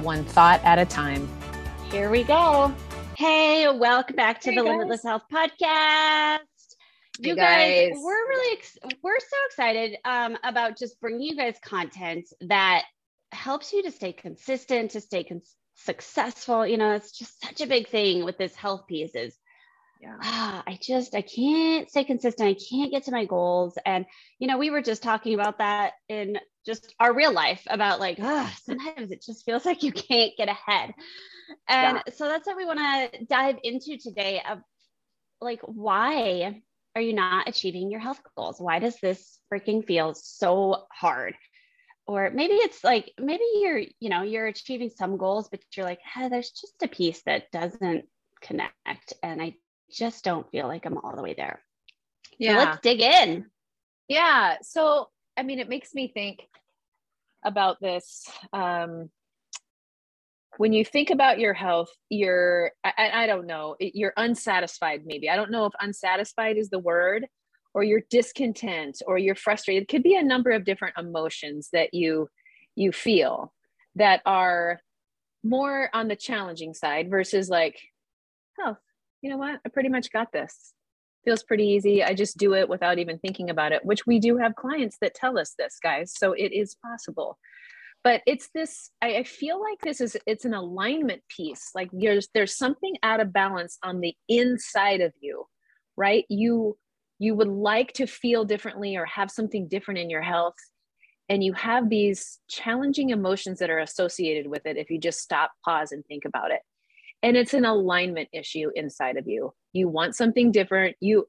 one thought at a time. Here we go. Hey, welcome back to hey the guys. Limitless Health Podcast. You guys. guys. we're really ex- we're so excited um, about just bringing you guys content that helps you to stay consistent, to stay cons- successful. You know, it's just such a big thing with this health piece is yeah. Ah, I just I can't stay consistent. I can't get to my goals. And you know, we were just talking about that in just our real life about like, oh, sometimes it just feels like you can't get ahead. And yeah. so that's what we want to dive into today of like why are you not achieving your health goals? Why does this freaking feel so hard? Or maybe it's like maybe you're, you know, you're achieving some goals, but you're like, hey, there's just a piece that doesn't connect. And I just don't feel like I'm all the way there. Yeah. So let's dig in. Yeah. So, I mean, it makes me think about this. Um, when you think about your health, you're, I, I don't know, you're unsatisfied, maybe. I don't know if unsatisfied is the word, or you're discontent, or you're frustrated. It could be a number of different emotions that you you feel that are more on the challenging side versus like, oh, you know what? I pretty much got this. Feels pretty easy. I just do it without even thinking about it, which we do have clients that tell us this, guys. So it is possible. But it's this, I, I feel like this is it's an alignment piece. Like there's there's something out of balance on the inside of you, right? You you would like to feel differently or have something different in your health and you have these challenging emotions that are associated with it if you just stop pause and think about it and it's an alignment issue inside of you. You want something different. You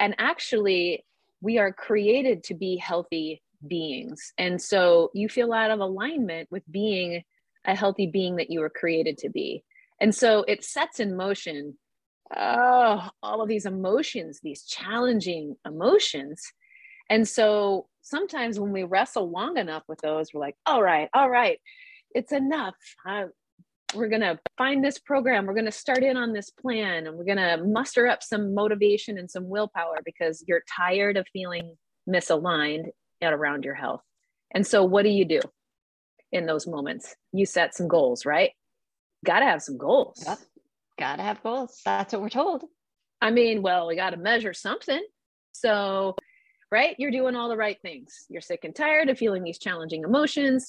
and actually we are created to be healthy beings. And so you feel out of alignment with being a healthy being that you were created to be. And so it sets in motion oh, all of these emotions these challenging emotions. And so sometimes when we wrestle long enough with those we're like all right all right it's enough. I, we're going to find this program we're going to start in on this plan and we're going to muster up some motivation and some willpower because you're tired of feeling misaligned at around your health. And so what do you do in those moments? You set some goals right? Got to have some goals. Yep. got to have goals. That's what we're told. I mean well we got to measure something. So right? You're doing all the right things. You're sick and tired of feeling these challenging emotions.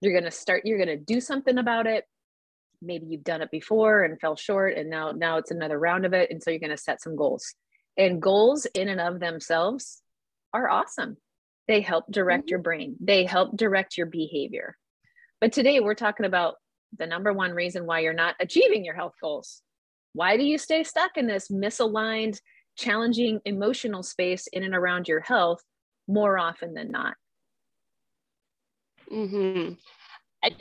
You're going to start you're going to do something about it maybe you've done it before and fell short and now now it's another round of it. And so you're going to set some goals. And goals in and of themselves are awesome. They help direct mm-hmm. your brain. They help direct your behavior. But today we're talking about the number one reason why you're not achieving your health goals. Why do you stay stuck in this misaligned challenging emotional space in and around your health more often than not? Mm-hmm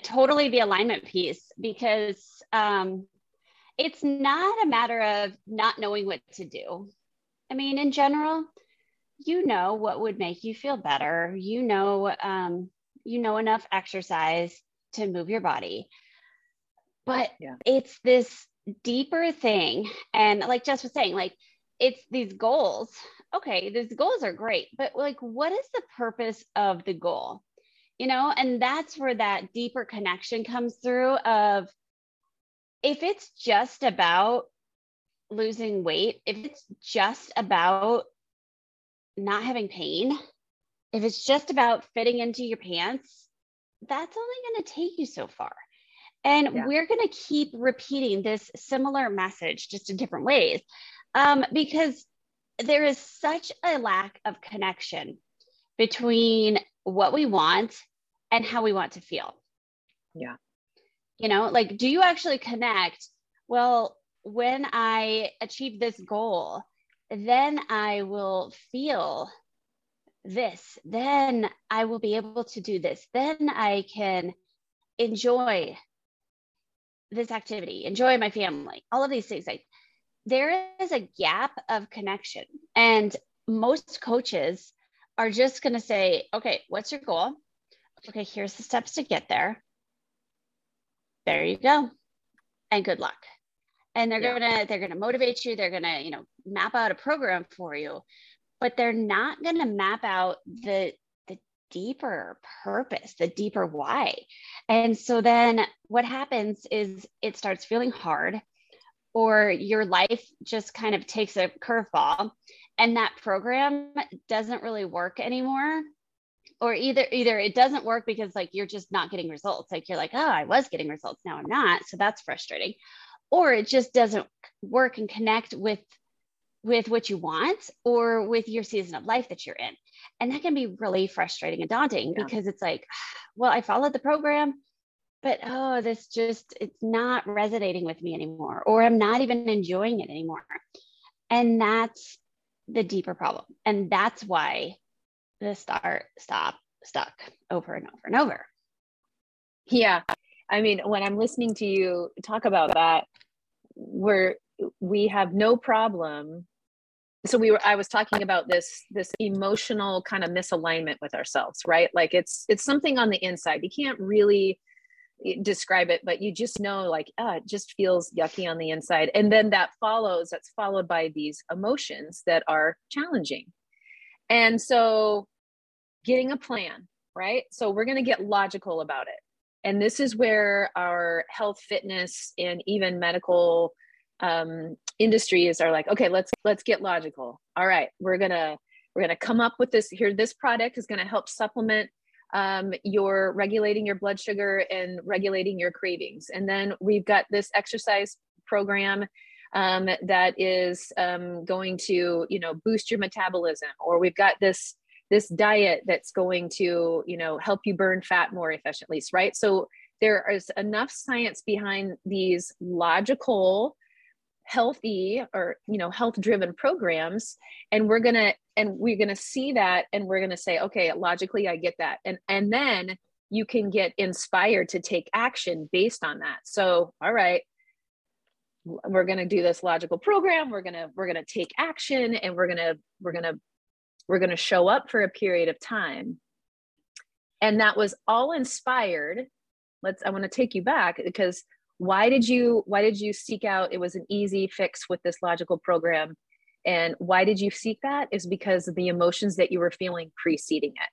totally the alignment piece because um, it's not a matter of not knowing what to do. I mean, in general, you know what would make you feel better. You know, um, you know enough exercise to move your body, but yeah. it's this deeper thing. And like Jess was saying, like it's these goals. Okay, these goals are great, but like, what is the purpose of the goal? You know and that's where that deeper connection comes through of if it's just about losing weight if it's just about not having pain if it's just about fitting into your pants that's only going to take you so far and yeah. we're going to keep repeating this similar message just in different ways um, because there is such a lack of connection between what we want and how we want to feel. Yeah. You know, like, do you actually connect? Well, when I achieve this goal, then I will feel this. Then I will be able to do this. Then I can enjoy this activity, enjoy my family, all of these things. Like there is a gap of connection. And most coaches are just going to say, okay, what's your goal? Okay, here's the steps to get there. There you go. And good luck. And they're yeah. going to they're to motivate you, they're going to, you know, map out a program for you, but they're not going to map out the the deeper purpose, the deeper why. And so then what happens is it starts feeling hard or your life just kind of takes a curveball and that program doesn't really work anymore or either either it doesn't work because like you're just not getting results. Like you're like oh i was getting results. Now i'm not. So that's frustrating. Or it just doesn't work and connect with with what you want or with your season of life that you're in. And that can be really frustrating and daunting yeah. because it's like well i followed the program but oh this just it's not resonating with me anymore or i'm not even enjoying it anymore. And that's the deeper problem. And that's why the start stop stuck over and over and over. Yeah. I mean when i'm listening to you talk about that where we have no problem. So we were i was talking about this this emotional kind of misalignment with ourselves right? Like it's it's something on the inside. You can't really describe it but you just know like ah, it just feels yucky on the inside. And then that follows that's followed by these emotions that are challenging and so getting a plan right? So we're going to get logical about it. And this is where our health fitness and even medical um, industries are like okay let's let's get logical. All right we're gonna we're gonna come up with this here this product is gonna help supplement um, regulating your blood sugar and regulating your cravings. And then we've got this exercise program um, that is um, going to, you know, boost your metabolism, or we've got this this diet that's going to, you know, help you burn fat more efficiently, right? So there is enough science behind these logical healthy or you know health driven programs and we're going to and we're going to see that and we're going to say okay logically i get that and and then you can get inspired to take action based on that so all right we're going to do this logical program we're going to we're going to take action and we're going to we're going to we're going to show up for a period of time. And that was all inspired let's i want to take you back because why did you why did you seek out it was an easy fix with this logical program and why did you seek that? Is because of the emotions that you were feeling preceding it.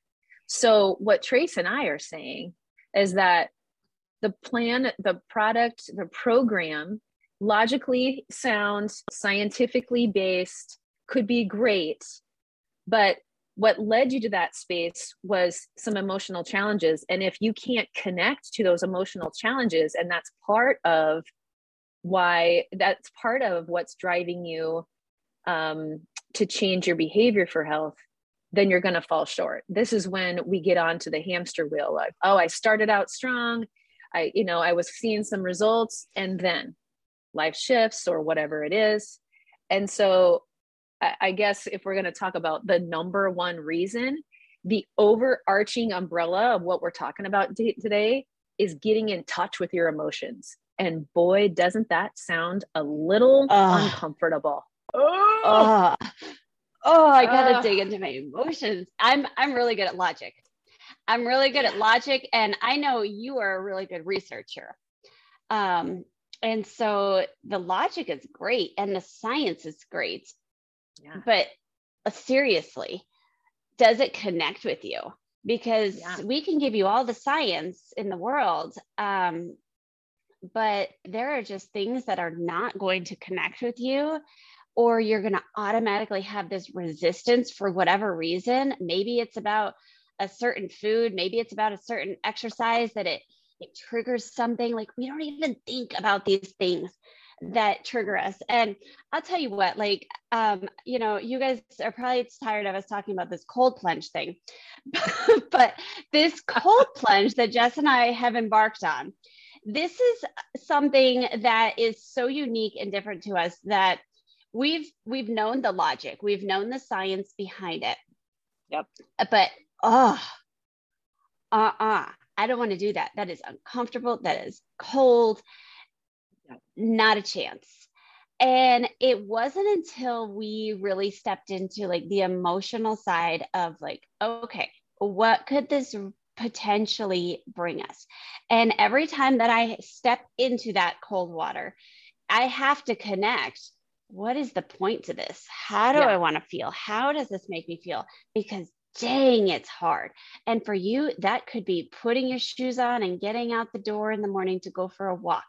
So what trace and i are saying is that the plan the product the program logically sound, scientifically based could be great. But what led you to that space was some emotional challenges. And if you can't connect to those emotional challenges and that's part of why that's part of what's driving you um, to change your behavior for health then you're going to fall short. This is when we get onto the hamster wheel like oh i started out strong. I you know i was seeing some results and then life shifts or whatever it is and so I guess if we're going to talk about the number one reason, the overarching umbrella of what we're talking about t- today is getting in touch with your emotions. And boy, doesn't that sound a little uh, uncomfortable. Oh, oh, I gotta uh, dig into my emotions. I'm I'm really good at logic. I'm really good at logic, and I know you are a really good researcher. Um, and so the logic is great, and the science is great. Yeah. But uh, seriously, does it connect with you? Because yeah. we can give you all the science in the world, um, but there are just things that are not going to connect with you or you're going to automatically have this resistance for whatever reason maybe it's about a certain food maybe it's about a certain exercise that it it triggers something like we don't even think about these things that trigger us. And I'll tell you what, like, um, you know, you guys are probably tired of us talking about this cold plunge thing, but this cold plunge that Jess and I have embarked on, this is something that is so unique and different to us that we've we've known the logic, we've known the science behind it. Yep. But oh, uh-uh. I don't want to do that. That is uncomfortable. That is cold not a chance. And it wasn't until we really stepped into like the emotional side of like, okay, what could this potentially bring us? And every time that I step into that cold water, I have to connect. What is the point to this? How do yeah. I want to feel? How does this make me feel? Because dang, it's hard. And for you, that could be putting your shoes on and getting out the door in the morning to go for a walk.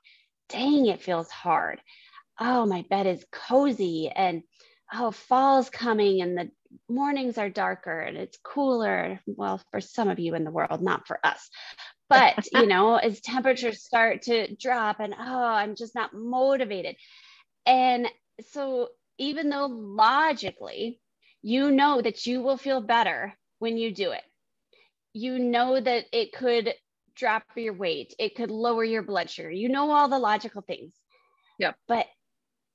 Dang, it feels hard. Oh, my bed is cozy and oh, fall's coming and the mornings are darker and it's cooler. Well, for some of you in the world, not for us. But, you know, as temperatures start to drop and oh, I'm just not motivated. And so, even though logically you know that you will feel better when you do it. You know that it could drop your weight, it could lower your blood sugar. You know all the logical things. Yeah. But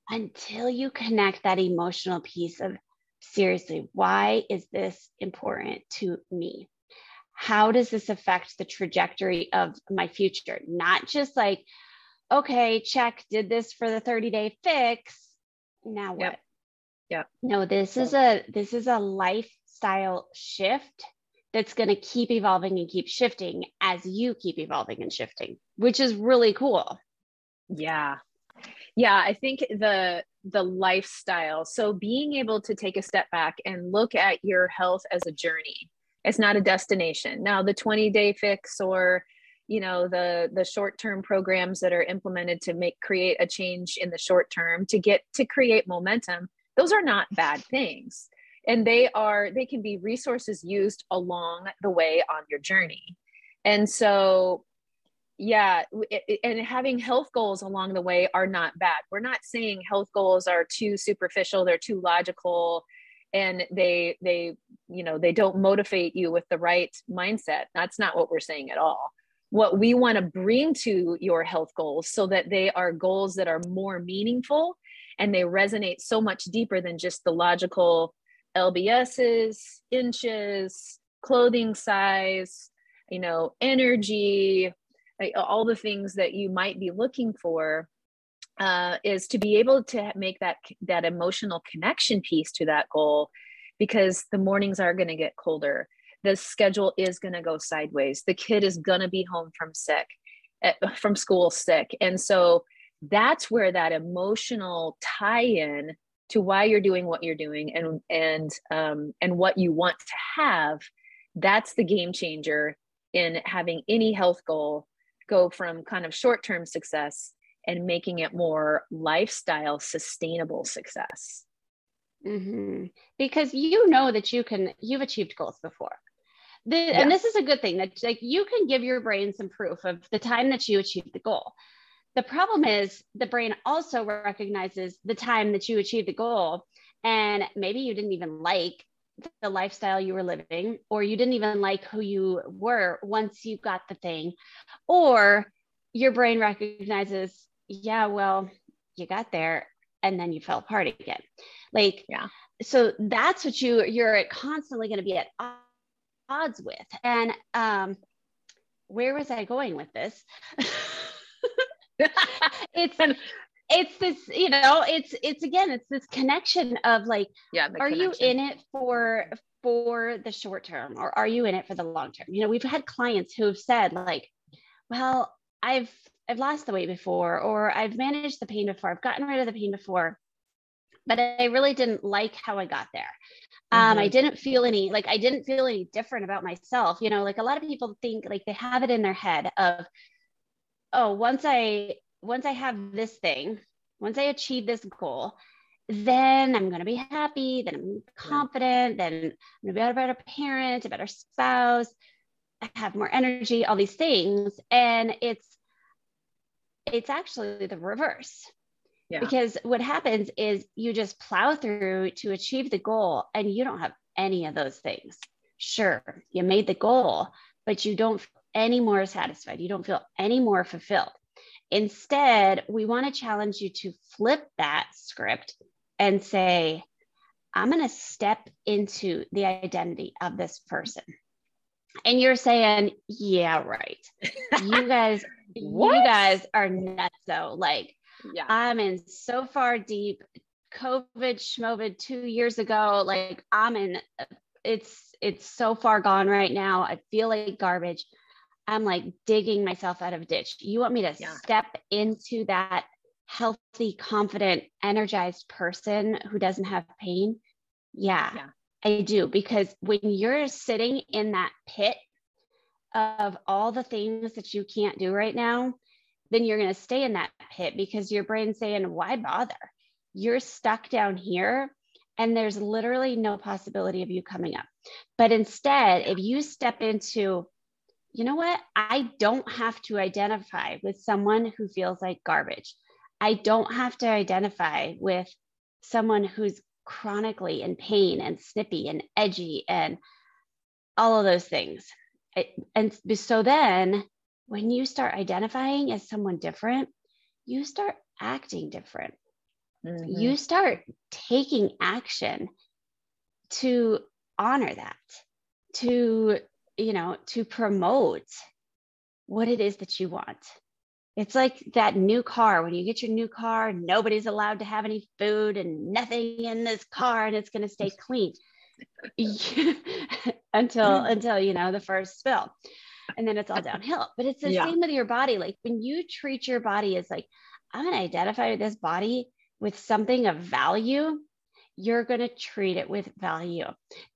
until you connect that emotional piece of seriously, why is this important to me? How does this affect the trajectory of my future? Not just like, okay, check, did this for the 30 day fix. Now what? Yep. Yeah. No, this is a this is a lifestyle shift that's going to keep evolving and keep shifting as you keep evolving and shifting, which is really cool. Yeah. Yeah, I think the the lifestyle. So being able to take a step back and look at your health as a journey. It's not a destination. Now the 20 day fix or you know the the short term programs that are implemented to make create a change in the short term to get to create momentum those are not bad things. And they are they can be resources used along the way on your journey. And so yeah and having health goals along the way are not bad. We're not saying health goals are too superficial they're too logical and they they you know they don't motivate you with the right mindset. That's not what we're saying at all. What we want to bring to your health goals so that they are goals that are more meaningful and they resonate so much deeper than just the logical lbs's inches clothing size you know energy all the things that you might be looking for uh, is to be able to make that that emotional connection piece to that goal because the mornings are going to get colder. The schedule is going to go sideways. The kid is going to be home from sick eh, from school sick. And so that's where that emotional tie-in to why you're doing what you're doing and and um, and what you want to have that's the game changer in having any health goal go from kind of short-term success and making it more lifestyle sustainable success mm-hmm. because you know that you can you've achieved goals before the, yeah. and this is a good thing that like you can give your brain some proof of the time that you achieved the goal the problem is the brain also recognizes the time that you achieved the goal, and maybe you didn't even like the lifestyle you were living, or you didn't even like who you were once you got the thing, or your brain recognizes, yeah, well, you got there and then you fell apart again. Like, yeah. So that's what you you're constantly going to be at odds with. And um, where was I going with this? it's it's this you know it's it's again it's this connection of like yeah are connection. you in it for for the short term or are you in it for the long term you know we've had clients who have said like well i've i've lost the weight before or i've managed the pain before i've gotten rid of the pain before but i really didn't like how i got there um, I mm-hmm. didn't feel any like I didn't feel any different about myself. You know, like a lot of people think like they have it in their head of oh, once I once I have this thing, once I achieve this goal, then I'm going to be happy, then I'm confident, then I'm going to be a better parent, a better spouse, I have more energy, all these things. And it's it's actually the reverse. Yeah. Because what happens is you just plow through to achieve the goal and you don't have any of those things. Sure, you made the goal, but you don't any more satisfied. You don't feel any more fulfilled. Instead, we want to challenge you to flip that script and say, I'm going to step into the identity of this person. And you're saying, yeah, right. You guys, you guys are nuts though. Like, yeah. I'm in so far deep. COVID, schmovid two years ago. Like I'm in, it's it's so far gone right now. I feel like garbage. I'm like digging myself out of a ditch. You want me to yeah. step into that healthy, confident, energized person who doesn't have pain? Yeah, yeah, I do. Because when you're sitting in that pit of all the things that you can't do right now, then you're going to stay in that pit because your brain's saying, why bother? You're stuck down here and there's literally no possibility of you coming up. But instead, if you step into, you know what, I don't have to identify with someone who feels like garbage. I don't have to identify with someone who's chronically in pain and snippy and edgy and all of those things. And so then when you start identifying as someone different, you start acting different. Mm-hmm. You start taking action to honor that, to, you know, to promote what it is that you want. It's like that new car. When you get your new car, nobody's allowed to have any food and nothing in this car, and it's going to stay clean until mm-hmm. until you know the first spill, and then it's all downhill. But it's the yeah. same with your body. Like when you treat your body as like, I'm going to identify this body with something of value you're going to treat it with value.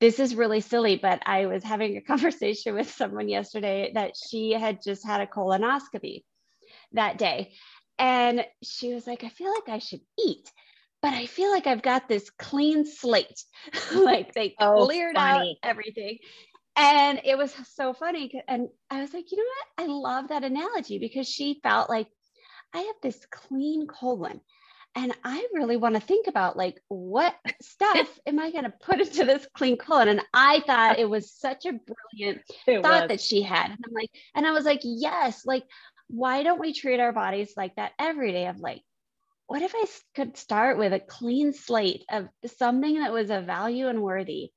This is really silly, but I was having a conversation with someone yesterday that she had just had a colonoscopy that day. And she was like, I feel like I should eat, but I feel like I've got this clean slate. like they oh, cleared funny. out everything. And it was so funny. And I was like, you know what? I love that analogy because she felt like I have this clean colon and I really want to think about like what stuff am I going to put into this clean colon? And I thought it was such a brilliant it thought was. that she had. And I'm like, and I was like, yes, like why don't we treat our bodies like that every day? Of like, what if I could start with a clean slate of something that was of value and worthy,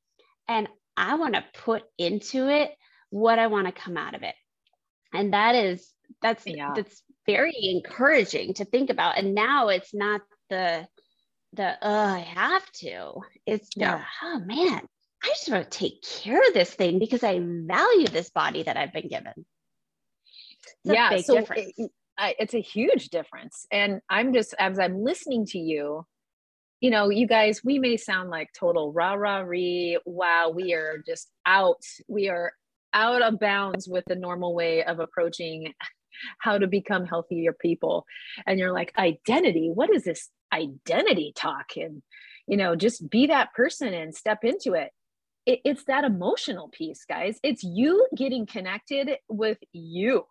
and I want to put into it what I want to come out of it, and that is that's yeah. that's very encouraging to think about. And now it's not the the uh, I have to. It's the yeah. oh man, I just want to take care of this thing because I value this body that I've been given. It's yeah, so. It, it's a huge difference. And I'm just as I'm listening to you, you know, you guys, we may sound like total rah rah ree. Wow, we are just out. We are out of bounds with the normal way of approaching how to become healthier people. And you're like identity? What is this identity talk? And you know just be that person and step into it. it it's that emotional piece guys. It's you getting connected with you.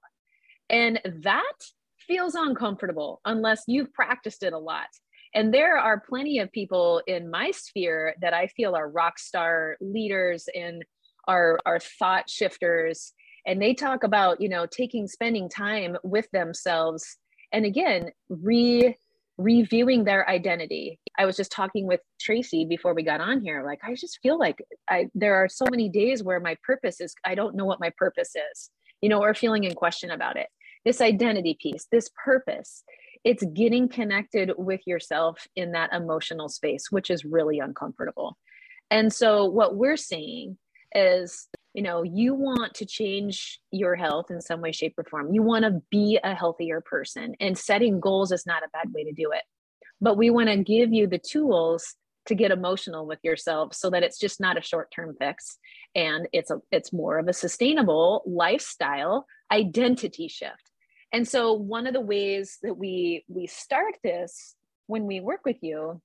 And that feels uncomfortable unless you've practiced it a lot. And there are plenty of people in my sphere that i feel are rock star leaders and are are thought shifters and they talk about you know taking spending time with themselves and again re reviewing their identity. I was just talking with tracy before we got on here like i just feel like i there are so many days where my purpose is i don't know what my purpose is you know or feeling in question about it. This identity piece this purpose it's getting connected with yourself in that emotional space which is really uncomfortable. And so what we're seeing is you know you want to change your health in some way shape or form. You want to be a healthier person and setting goals is not a bad way to do it. But we want to give you the tools to get emotional with yourself so that it's just not a short-term fix and it's a it's more of a sustainable lifestyle identity shift. And so one of the ways that we we start this when we work with you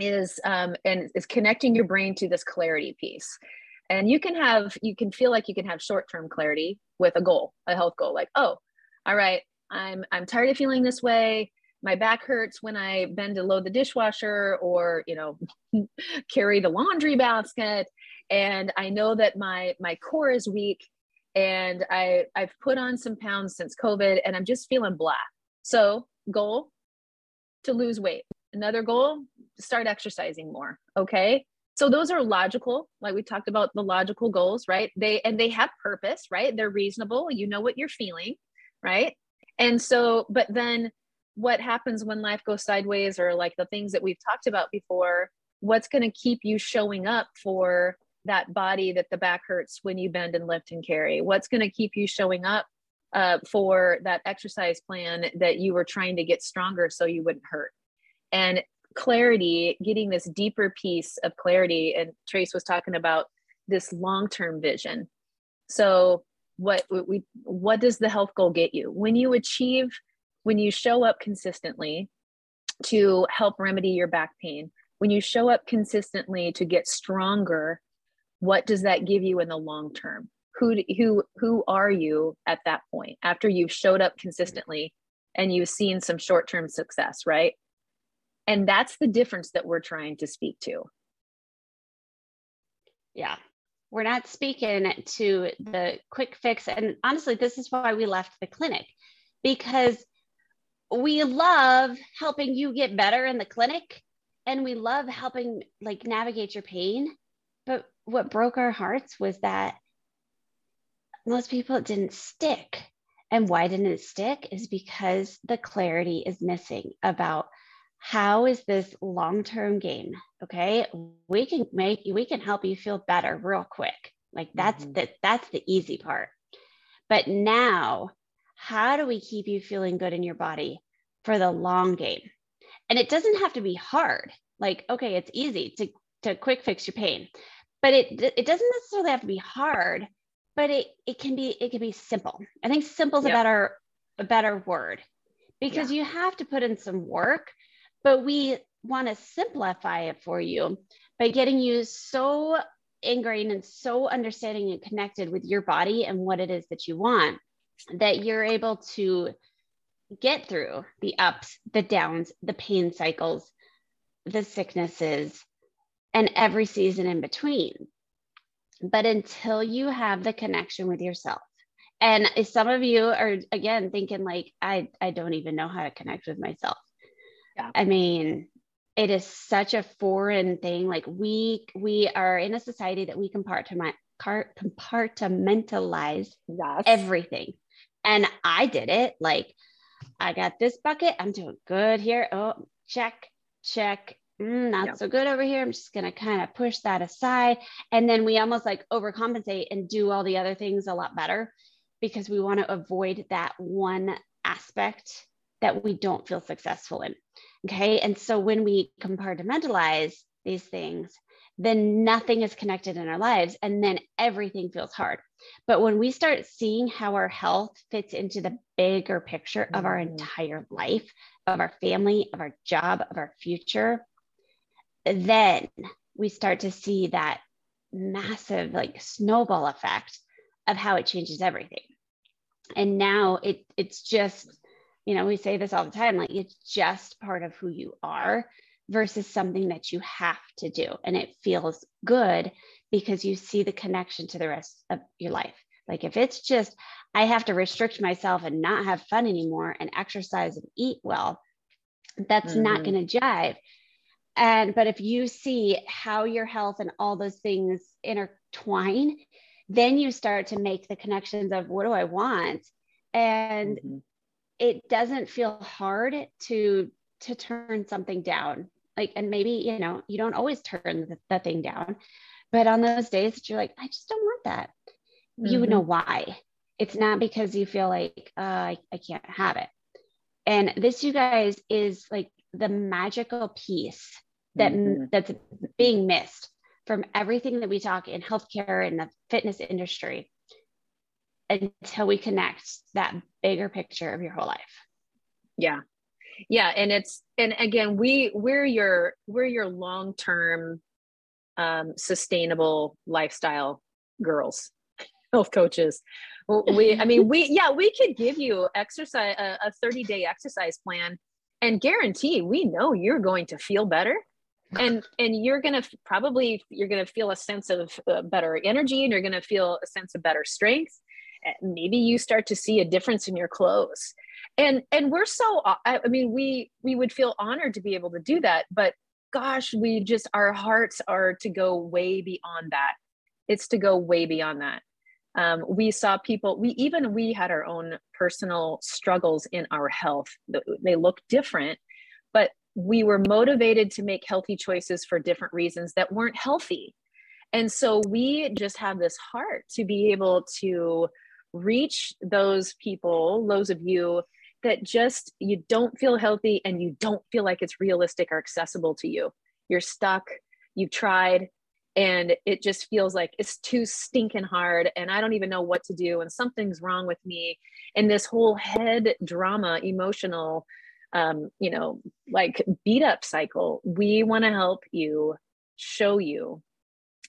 is um, and is connecting your brain to this clarity piece and you can have you can feel like you can have short-term clarity with a goal a health goal like oh all right i'm i'm tired of feeling this way. My back hurts when i bend to load the dishwasher or you know carry the laundry basket. And i know that my my core is weak and i i've put on some pounds since covid and i'm just feeling blah. So goal to lose weight. Another goal start exercising more okay so those are logical like we talked about the logical goals right? They and they have purpose right? They're reasonable. You know what you're feeling right? And so but then what happens when life goes sideways or like the things that we've talked about before what's going to keep you showing up for that body that the back hurts when you bend and lift and carry? What's going to keep you showing up uh, for that exercise plan that you were trying to get stronger so you wouldn't hurt? And clarity getting this deeper piece of clarity and trace was talking about this long-term vision. So what we what does the health goal get you? When you achieve when you show up consistently to help remedy your back pain when you show up consistently to get stronger what does that give you in the long term? Who who who are you at that point after you've showed up consistently and you've seen some short-term success right and that's the difference that we're trying to speak to yeah we're not speaking to the quick fix. And honestly, this is why we left the clinic because we love helping you get better in the clinic and we love helping like navigate your pain. But what broke our hearts was that most people it didn't stick. And why didn't it stick is because the clarity is missing about how is this long-term game okay we can make we can help you feel better real quick. Like that's mm-hmm. the that's the easy part. But now how do we keep you feeling good in your body for the long game? And it doesn't have to be hard. Like okay it's easy to to quick fix your pain. But it it doesn't necessarily have to be hard but it it can be it can be simple. I think simple is yep. a better a better word. Because yeah. you have to put in some work but we want to simplify it for you by getting you so ingrained and so understanding and connected with your body and what it is that you want that you're able to get through the ups, the downs, the pain cycles, the sicknesses, and every season in between. But until you have the connection with yourself, and some of you are again thinking like, I, I don't even know how to connect with myself. Yeah. I mean, it is such a foreign thing. Like we we are in a society that we compartment compartmentalize yes. everything. And I did it. Like I got this bucket. I'm doing good here. Oh, check, check. Mm, not yep. so good over here. I'm just gonna kind of push that aside. And then we almost like overcompensate and do all the other things a lot better because we want to avoid that one aspect that we don't feel successful in. Okay. And so when we compartmentalize these things, then nothing is connected in our lives and then everything feels hard. But when we start seeing how our health fits into the bigger picture of our mm-hmm. entire life, of our family, of our job, of our future, then we start to see that massive like snowball effect of how it changes everything. And now it it's just you know, we say this all the time like it's just part of who you are versus something that you have to do. And it feels good because you see the connection to the rest of your life. Like if it's just, I have to restrict myself and not have fun anymore and exercise and eat well, that's mm-hmm. not going to jive. And, but if you see how your health and all those things intertwine, then you start to make the connections of what do I want? And mm-hmm it doesn't feel hard to to turn something down like and maybe you know you don't always turn the, the thing down but on those days that you're like i just don't want that mm-hmm. you know why it's not because you feel like uh, I, I can't have it and this you guys is like the magical piece that mm-hmm. that's being missed from everything that we talk in healthcare and the fitness industry until we connect that bigger picture of your whole life. Yeah. Yeah. And it's, and again, we, we're your, we're your long-term, um, sustainable lifestyle girls, health coaches. We, I mean, we, yeah, we could give you exercise, a, a 30 day exercise plan and guarantee we know you're going to feel better and and you're gonna probably you're gonna feel a sense of uh, better energy and you're gonna feel a sense of better strength maybe you start to see a difference in your clothes and and we're so i mean we we would feel honored to be able to do that but gosh we just our hearts are to go way beyond that it's to go way beyond that Um, we saw people, we even we had our own personal struggles in our health. They look different, but we were motivated to make healthy choices for different reasons that weren't healthy. And so we just have this heart to be able to reach those people, those of you that just you don't feel healthy and you don't feel like it's realistic or accessible to you. You're stuck, you've tried, and it just feels like it's too stinking hard and I don't even know what to do and something's wrong with me. And this whole head drama, emotional, um, you know, like beat up cycle. We want to help you show you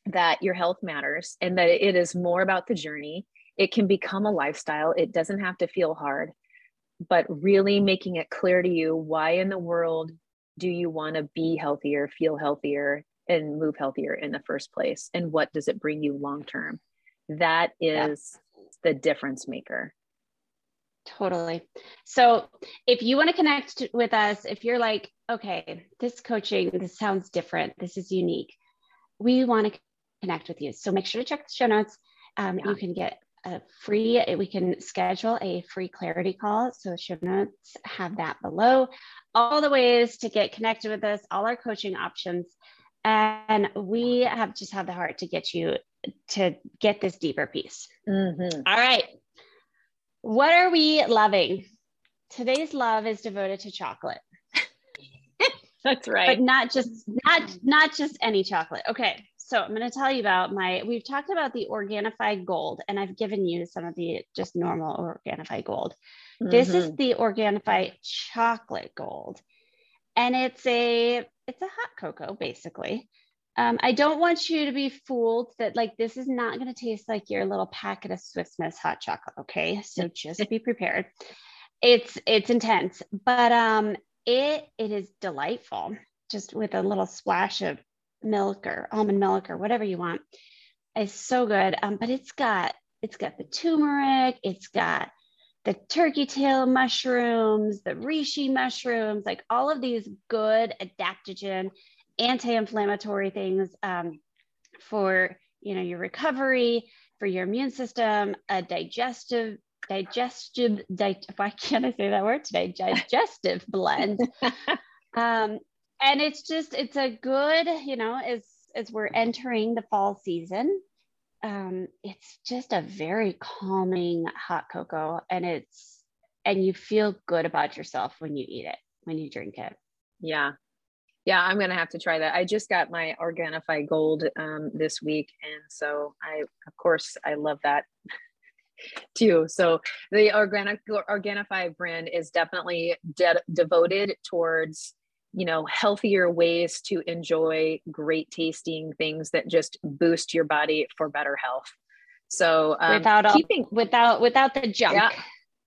that your health matters and that it is more about the journey. It can become a lifestyle. It doesn't have to feel hard but really making it clear to you why in the world do you want to be healthier, feel healthier, and move healthier in the first place? And what does it bring you long term? That is yeah. the difference maker. Totally. So if you want to connect with us, if you're like, okay, this coaching, this sounds different, this is unique, we want to connect with you. So make sure to check the show notes. Um, yeah. You can get a free, we can schedule a free clarity call. So show notes have that below. All the ways to get connected with us, all our coaching options. And we have just have the heart to get you to get this deeper piece. Mm-hmm. All right. What are we loving? Today's love is devoted to chocolate. That's right. But not just not not just any chocolate. Okay. So I'm going to tell you about my, we've talked about the Organifi Gold, and I've given you some of the just normal Organifi Gold. Mm-hmm. This is mm-hmm. the Organifi Chocolate Gold. And it's a, it's a hot cocoa, basically. Um, I don't want you to be fooled that like this is not going to taste like your little packet of Swiss Miss hot chocolate. Okay, so just be prepared. It's it's intense, but um, it it is delightful, just with a little splash of milk or almond milk or whatever you want. It's so good. Um, but it's got it's got the turmeric, it's got the turkey tail mushrooms, the reishi mushrooms, like all of these good adaptogen, anti-inflammatory things um, for you know your recovery, for your immune system, a digestive digestive di- why can't I say that word today? Digestive blend. um, and it's just it's a good you know as as we're entering the fall season um, it's just a very calming hot cocoa and it's and you feel good about yourself when you eat it when you drink it. Yeah. Yeah i'm gonna have to try that. I just got my organifi gold um, this week and so i of course i love that too. So the organic organifi brand is definitely de- devoted towards you know healthier ways to enjoy great tasting things that just boost your body for better health. So um, without keeping without without the junk. Yeah,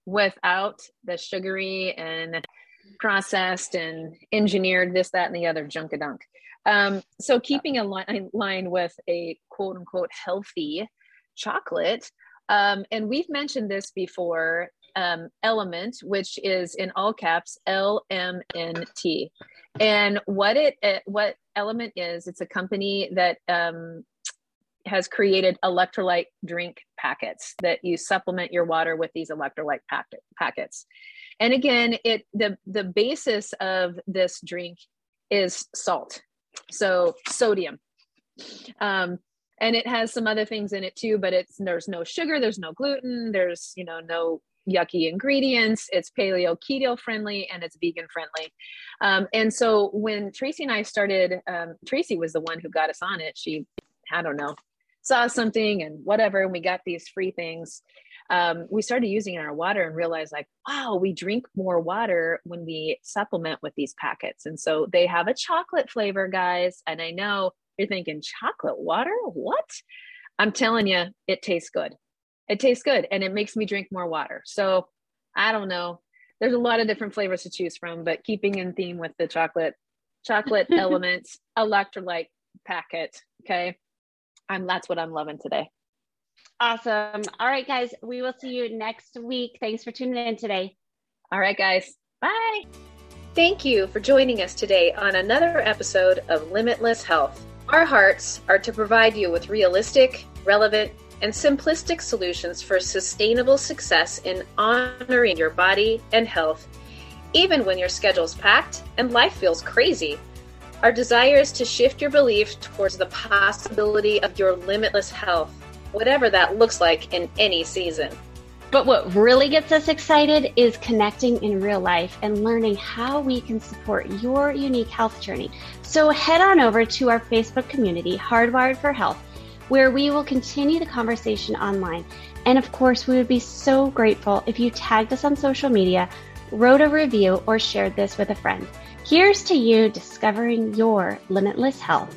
without the sugary and processed and engineered this that and the other junkadunk um, so keeping a line, line with a quote unquote healthy chocolate um, and we've mentioned this before um, element which is in all caps lmnt and what it, it what element is it's a company that um, has created electrolyte drink packets that you supplement your water with these electrolyte packet, packets. And again it the the basis of this drink is salt so sodium. Um, and it has some other things in it too but it's there's no sugar there's no gluten there's you know no yucky ingredients. It's paleo keto friendly and it's vegan friendly. Um, and so when Tracy and I started, um, Tracy was the one who got us on it. She, I don't know, saw something and whatever, and we got these free things. Um, we started using in our water and realized like, wow, we drink more water when we supplement with these packets. And so they have a chocolate flavor, guys. And I know you're thinking chocolate water? What? I'm telling you, it tastes good it tastes good and it makes me drink more water. So I don't know. There's a lot of different flavors to choose from, but keeping in theme with the chocolate, chocolate elements, electrolyte packet. Okay. I'm that's what I'm loving today. Awesome. All right, guys. We will see you next week. Thanks for tuning in today. All right, guys. Bye. Thank you for joining us today on another episode of Limitless Health. Our hearts are to provide you with realistic, relevant, and simplistic solutions for sustainable success in honoring your body and health, even when your schedule's packed and life feels crazy. Our desire is to shift your belief towards the possibility of your limitless health, whatever that looks like in any season. But what really gets us excited is connecting in real life and learning how we can support your unique health journey. So head on over to our Facebook community, Hardwired for Health, where we will continue the conversation online. And of course, we would be so grateful if you tagged us on social media, wrote a review, or shared this with a friend. Here's to you discovering your limitless health.